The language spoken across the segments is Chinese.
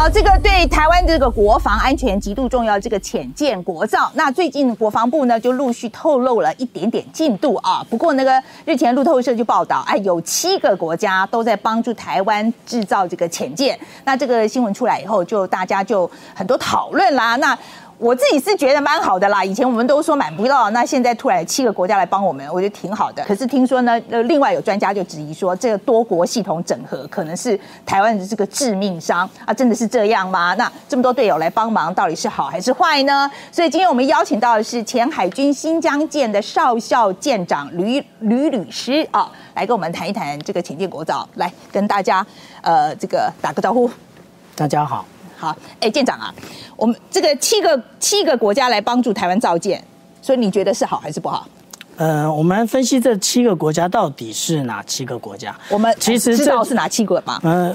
好，这个对台湾这个国防安全极度重要，这个浅见国造。那最近国防部呢就陆续透露了一点点进度啊。不过那个日前路透社就报道，哎，有七个国家都在帮助台湾制造这个浅见。那这个新闻出来以后，就大家就很多讨论啦。那我自己是觉得蛮好的啦，以前我们都说买不到，那现在突然七个国家来帮我们，我觉得挺好的。可是听说呢，呃，另外有专家就质疑说，这个多国系统整合可能是台湾的这个致命伤啊，真的是这样吗？那这么多队友来帮忙，到底是好还是坏呢？所以今天我们邀请到的是前海军新疆舰的少校舰长吕吕律师啊，来跟我们谈一谈这个前进国造，来跟大家呃这个打个招呼。大家好。好，哎，舰长啊，我们这个七个七个国家来帮助台湾造舰，所以你觉得是好还是不好？呃，我们分析这七个国家到底是哪七个国家？我们其实知道是哪七个吗？呃，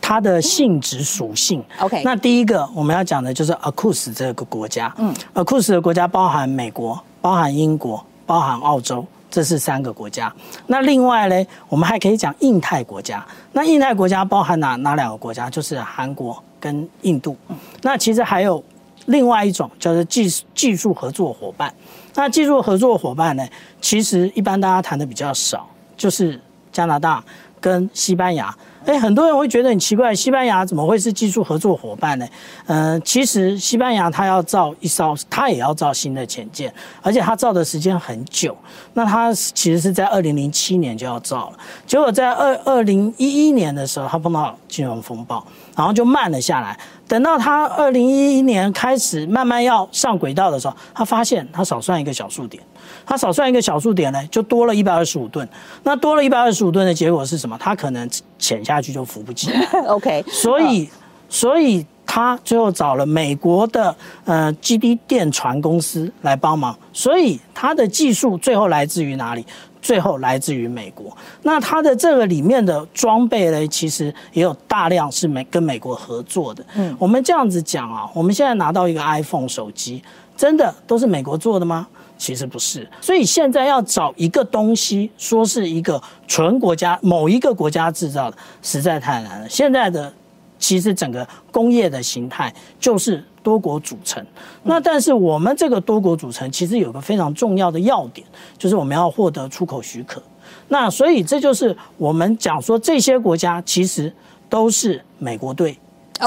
它的性质属性。OK，那第一个我们要讲的就是 AUKUS 这个国家。嗯，AUKUS 的国家包含美国、包含英国、包含澳洲，这是三个国家。那另外呢，我们还可以讲印太国家。那印太国家包含哪哪两个国家？就是韩国。跟印度，那其实还有另外一种叫做技技术合作伙伴。那技术合作伙伴呢，其实一般大家谈的比较少，就是加拿大跟西班牙。哎，很多人会觉得很奇怪，西班牙怎么会是技术合作伙伴呢？嗯，其实西班牙它要造一艘，它也要造新的潜舰，而且它造的时间很久。那它其实是在二零零七年就要造了，结果在二二零一一年的时候，它碰到金融风暴。然后就慢了下来。等到他二零一一年开始慢慢要上轨道的时候，他发现他少算一个小数点，他少算一个小数点呢，就多了一百二十五吨。那多了一百二十五吨的结果是什么？他可能潜下去就浮不起来。OK，所以，所以他最后找了美国的呃基地电船公司来帮忙。所以他的技术最后来自于哪里？最后来自于美国，那它的这个里面的装备呢，其实也有大量是美跟美国合作的。嗯，我们这样子讲啊，我们现在拿到一个 iPhone 手机，真的都是美国做的吗？其实不是。所以现在要找一个东西，说是一个纯国家某一个国家制造的，实在太难了。现在的其实整个工业的形态就是。多国组成，那但是我们这个多国组成其实有个非常重要的要点，就是我们要获得出口许可。那所以这就是我们讲说这些国家其实都是美国队，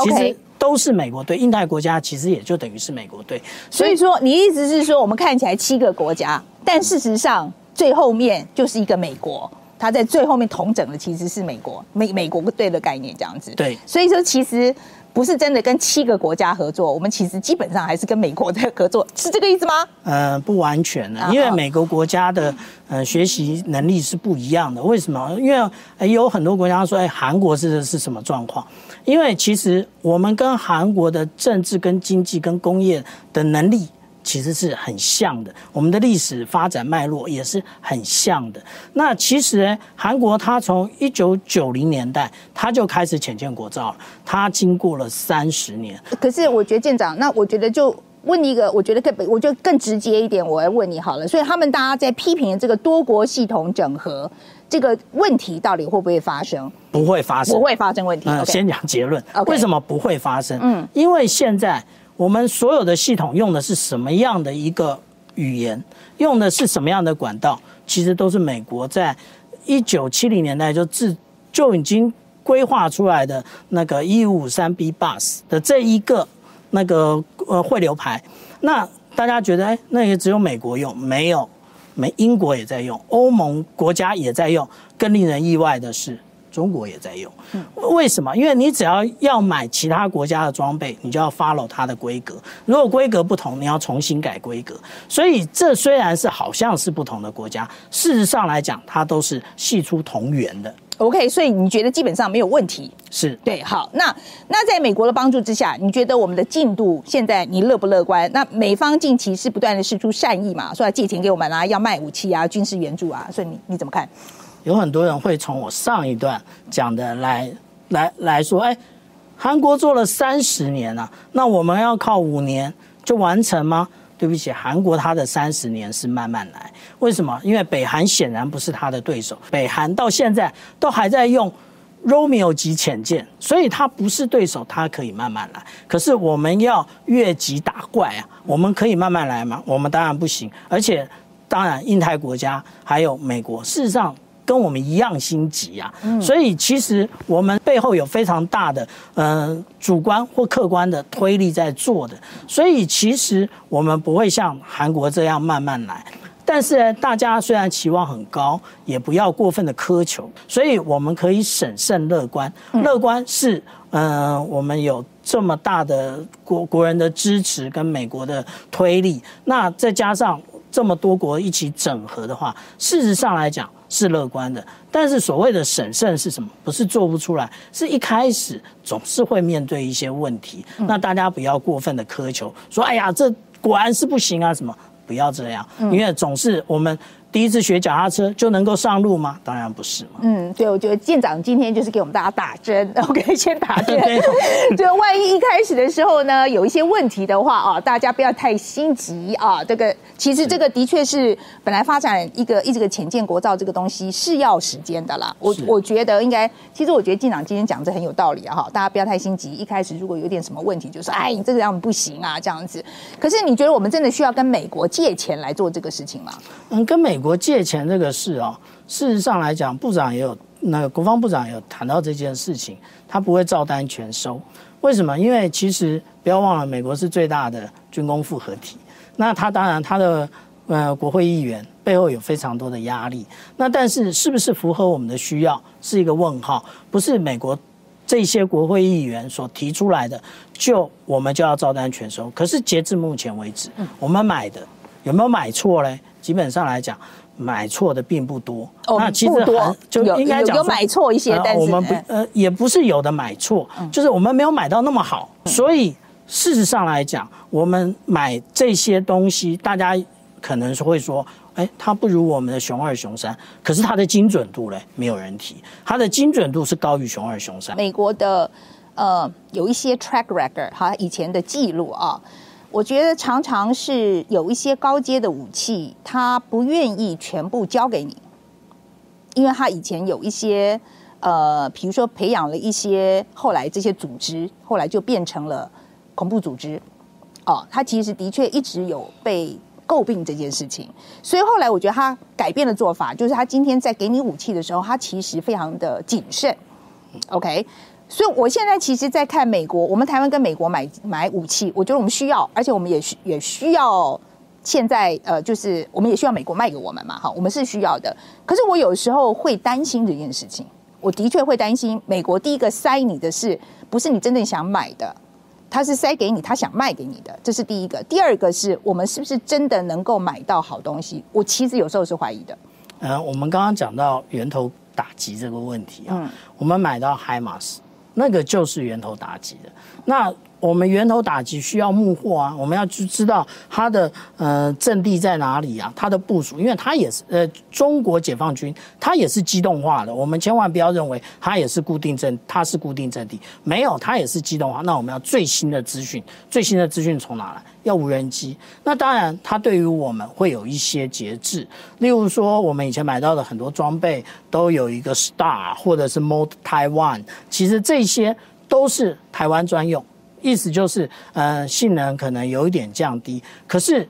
其实都是美国队。印太国家其实也就等于是美国队。所以说，你意思是说，我们看起来七个国家，但事实上最后面就是一个美国，它在最后面统整的其实是美国美美国队的概念这样子。对，所以说其实。不是真的跟七个国家合作，我们其实基本上还是跟美国在合作，是这个意思吗？呃，不完全的，因为每个国家的呃学习能力是不一样的。为什么？因为有很多国家说，哎，韩国是是什么状况？因为其实我们跟韩国的政治、跟经济、跟工业的能力。其实是很像的，我们的历史发展脉络也是很像的。那其实呢，韩国它从一九九零年代它就开始浅见国造了，它经过了三十年。可是我觉得舰长，那我觉得就问一个，我觉得更，我就更直接一点，我来问你好了。所以他们大家在批评这个多国系统整合这个问题，到底会不会发生？不会发生，不会发生问题。嗯，先讲结论。为什么不会发生？嗯，因为现在。我们所有的系统用的是什么样的一个语言？用的是什么样的管道？其实都是美国在一九七零年代就自就已经规划出来的那个一五三 B bus 的这一个那个呃汇流排。那大家觉得，哎，那也只有美国用？没有，美英国也在用，欧盟国家也在用。更令人意外的是。中国也在用，为什么？因为你只要要买其他国家的装备，你就要 follow 它的规格。如果规格不同，你要重新改规格。所以这虽然是好像是不同的国家，事实上来讲，它都是系出同源的。OK，所以你觉得基本上没有问题？是对。好，那那在美国的帮助之下，你觉得我们的进度现在你乐不乐观？那美方近期是不断的释出善意嘛，说要借钱给我们啊，要卖武器啊，军事援助啊，所以你你怎么看？有很多人会从我上一段讲的来来来说，哎，韩国做了三十年了，那我们要靠五年就完成吗？对不起，韩国它的三十年是慢慢来。为什么？因为北韩显然不是他的对手，北韩到现在都还在用 Romeo 级潜舰，所以它不是对手，它可以慢慢来。可是我们要越级打怪啊，我们可以慢慢来吗？我们当然不行。而且，当然，印太国家还有美国，事实上跟我们一样心急啊。所以，其实我们背后有非常大的嗯主观或客观的推力在做的。所以，其实我们不会像韩国这样慢慢来。但是大家虽然期望很高，也不要过分的苛求，所以我们可以审慎乐观。乐观是，嗯，我们有这么大的国国人的支持跟美国的推力，那再加上这么多国一起整合的话，事实上来讲是乐观的。但是所谓的审慎是什么？不是做不出来，是一开始总是会面对一些问题。那大家不要过分的苛求，说哎呀，这果然是不行啊什么。不要这样，因为总是我们。第一次学脚踏车就能够上路吗？当然不是嘛。嗯，对，我觉得舰长今天就是给我们大家打针，OK，先打针。就万一一开始的时候呢，有一些问题的话啊，大家不要太心急啊。这个其实这个的确是本来发展一个一直个潜舰国造这个东西是要时间的啦。我我觉得应该，其实我觉得舰长今天讲这很有道理啊哈。大家不要太心急，一开始如果有点什么问题，就说哎，你这个样不行啊这样子。可是你觉得我们真的需要跟美国借钱来做这个事情吗？嗯，跟美。国借钱这个事哦，事实上来讲，部长也有那个国防部长有谈到这件事情，他不会照单全收。为什么？因为其实不要忘了，美国是最大的军工复合体，那他当然他的呃国会议员背后有非常多的压力。那但是是不是符合我们的需要，是一个问号。不是美国这些国会议员所提出来的，就我们就要照单全收。可是截至目前为止，我们买的有没有买错嘞？基本上来讲，买错的并不多。那其实多就应该讲有买错一些，但是我们不呃也不是有的买错，就是我们没有买到那么好。所以事实上来讲，我们买这些东西，大家可能是会说，哎，它不如我们的熊二熊三，可是它的精准度嘞，没有人提，它的精准度是高于熊二熊三。美国的呃有一些 track record，哈，以前的记录啊。我觉得常常是有一些高阶的武器，他不愿意全部交给你，因为他以前有一些呃，比如说培养了一些后来这些组织，后来就变成了恐怖组织。哦，他其实的确一直有被诟病这件事情，所以后来我觉得他改变了做法，就是他今天在给你武器的时候，他其实非常的谨慎。OK。所以，我现在其实，在看美国，我们台湾跟美国买买武器，我觉得我们需要，而且我们也需也需要。现在，呃，就是我们也需要美国卖给我们嘛，哈，我们是需要的。可是，我有时候会担心这件事情。我的确会担心，美国第一个塞你的是不是你真正想买的？他是塞给你，他想卖给你的，这是第一个。第二个是我们是不是真的能够买到好东西？我其实有时候是怀疑的。嗯，我们刚刚讲到源头打击这个问题啊，我们买到海马斯。那个就是源头打击的，那。我们源头打击需要幕后啊，我们要去知道它的呃阵地在哪里啊，它的部署，因为它也是呃中国解放军，它也是机动化的。我们千万不要认为它也是固定阵，它是固定阵地，没有，它也是机动化。那我们要最新的资讯，最新的资讯从哪来？要无人机。那当然，它对于我们会有一些节制，例如说我们以前买到的很多装备都有一个 Star 或者是 Mode Taiwan，其实这些都是台湾专用。意思就是，呃，性能可能有一点降低，可是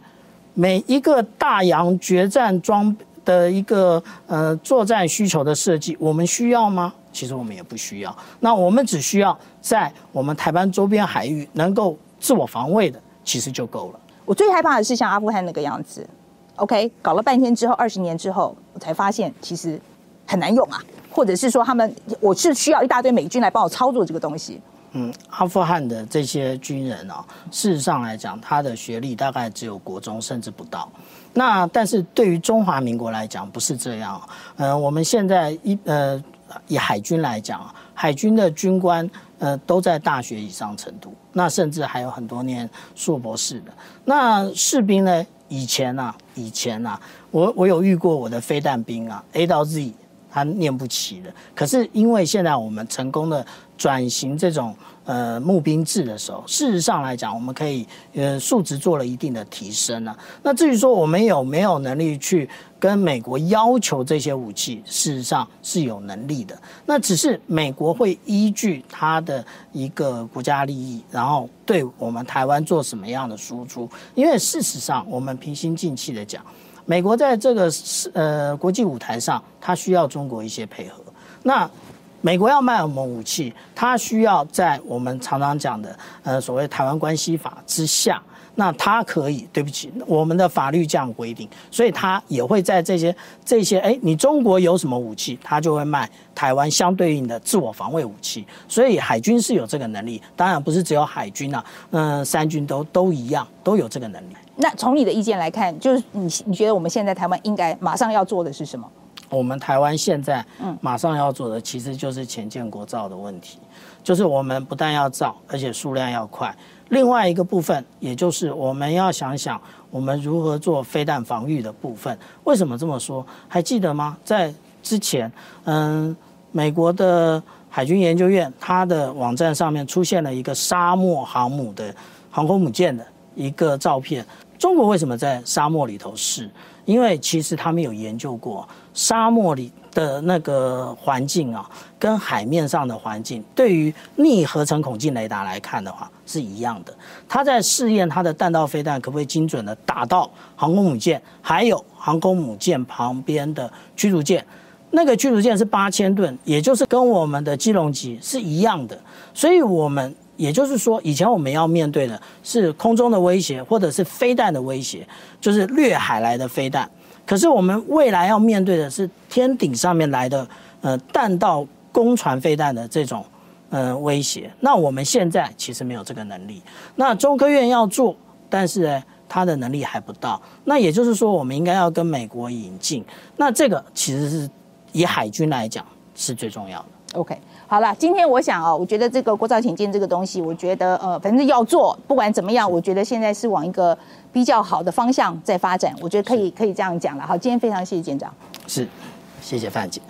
每一个大洋决战装的一个呃作战需求的设计，我们需要吗？其实我们也不需要。那我们只需要在我们台湾周边海域能够自我防卫的，其实就够了。我最害怕的是像阿富汗那个样子，OK，搞了半天之后，二十年之后，我才发现其实很难用啊，或者是说他们，我是需要一大堆美军来帮我操作这个东西。嗯，阿富汗的这些军人啊，事实上来讲，他的学历大概只有国中，甚至不到。那但是对于中华民国来讲，不是这样。嗯，我们现在一呃，以海军来讲，海军的军官呃都在大学以上程度，那甚至还有很多年硕博士的。那士兵呢？以前啊，以前啊，我我有遇过我的飞弹兵啊，A 到 Z。他念不齐的。可是因为现在我们成功的转型这种呃募兵制的时候，事实上来讲，我们可以呃数值做了一定的提升了。那至于说我们有没有能力去跟美国要求这些武器，事实上是有能力的。那只是美国会依据他的一个国家利益，然后对我们台湾做什么样的输出？因为事实上，我们平心静气的讲。美国在这个呃国际舞台上，它需要中国一些配合。那美国要卖我们武器，它需要在我们常常讲的呃所谓台湾关系法之下，那它可以对不起，我们的法律这样规定，所以它也会在这些这些哎，你中国有什么武器，它就会卖台湾相对应的自我防卫武器。所以海军是有这个能力，当然不是只有海军啊，嗯，三军都都一样，都有这个能力。那从你的意见来看，就是你你觉得我们现在台湾应该马上要做的是什么？我们台湾现在嗯马上要做的其实就是前建国造的问题，就是我们不但要造，而且数量要快。另外一个部分，也就是我们要想想我们如何做飞弹防御的部分。为什么这么说？还记得吗？在之前，嗯，美国的海军研究院它的网站上面出现了一个沙漠航母的航空母舰的一个照片。中国为什么在沙漠里头试？因为其实他们有研究过沙漠里的那个环境啊，跟海面上的环境，对于逆合成孔径雷达来看的话是一样的。他在试验他的弹道飞弹可不可以精准的打到航空母舰，还有航空母舰旁边的驱逐舰。那个驱逐舰是八千吨，也就是跟我们的基隆级是一样的。所以我们。也就是说，以前我们要面对的是空中的威胁，或者是飞弹的威胁，就是掠海来的飞弹。可是我们未来要面对的是天顶上面来的，呃，弹道攻船飞弹的这种，呃，威胁。那我们现在其实没有这个能力。那中科院要做，但是呢，它的能力还不到。那也就是说，我们应该要跟美国引进。那这个其实是以海军来讲是最重要的。OK。好了，今天我想哦，我觉得这个国造请进这个东西，我觉得呃，反正要做，不管怎么样，我觉得现在是往一个比较好的方向在发展，我觉得可以可以这样讲了。好，今天非常谢谢舰长，是，谢谢范姐。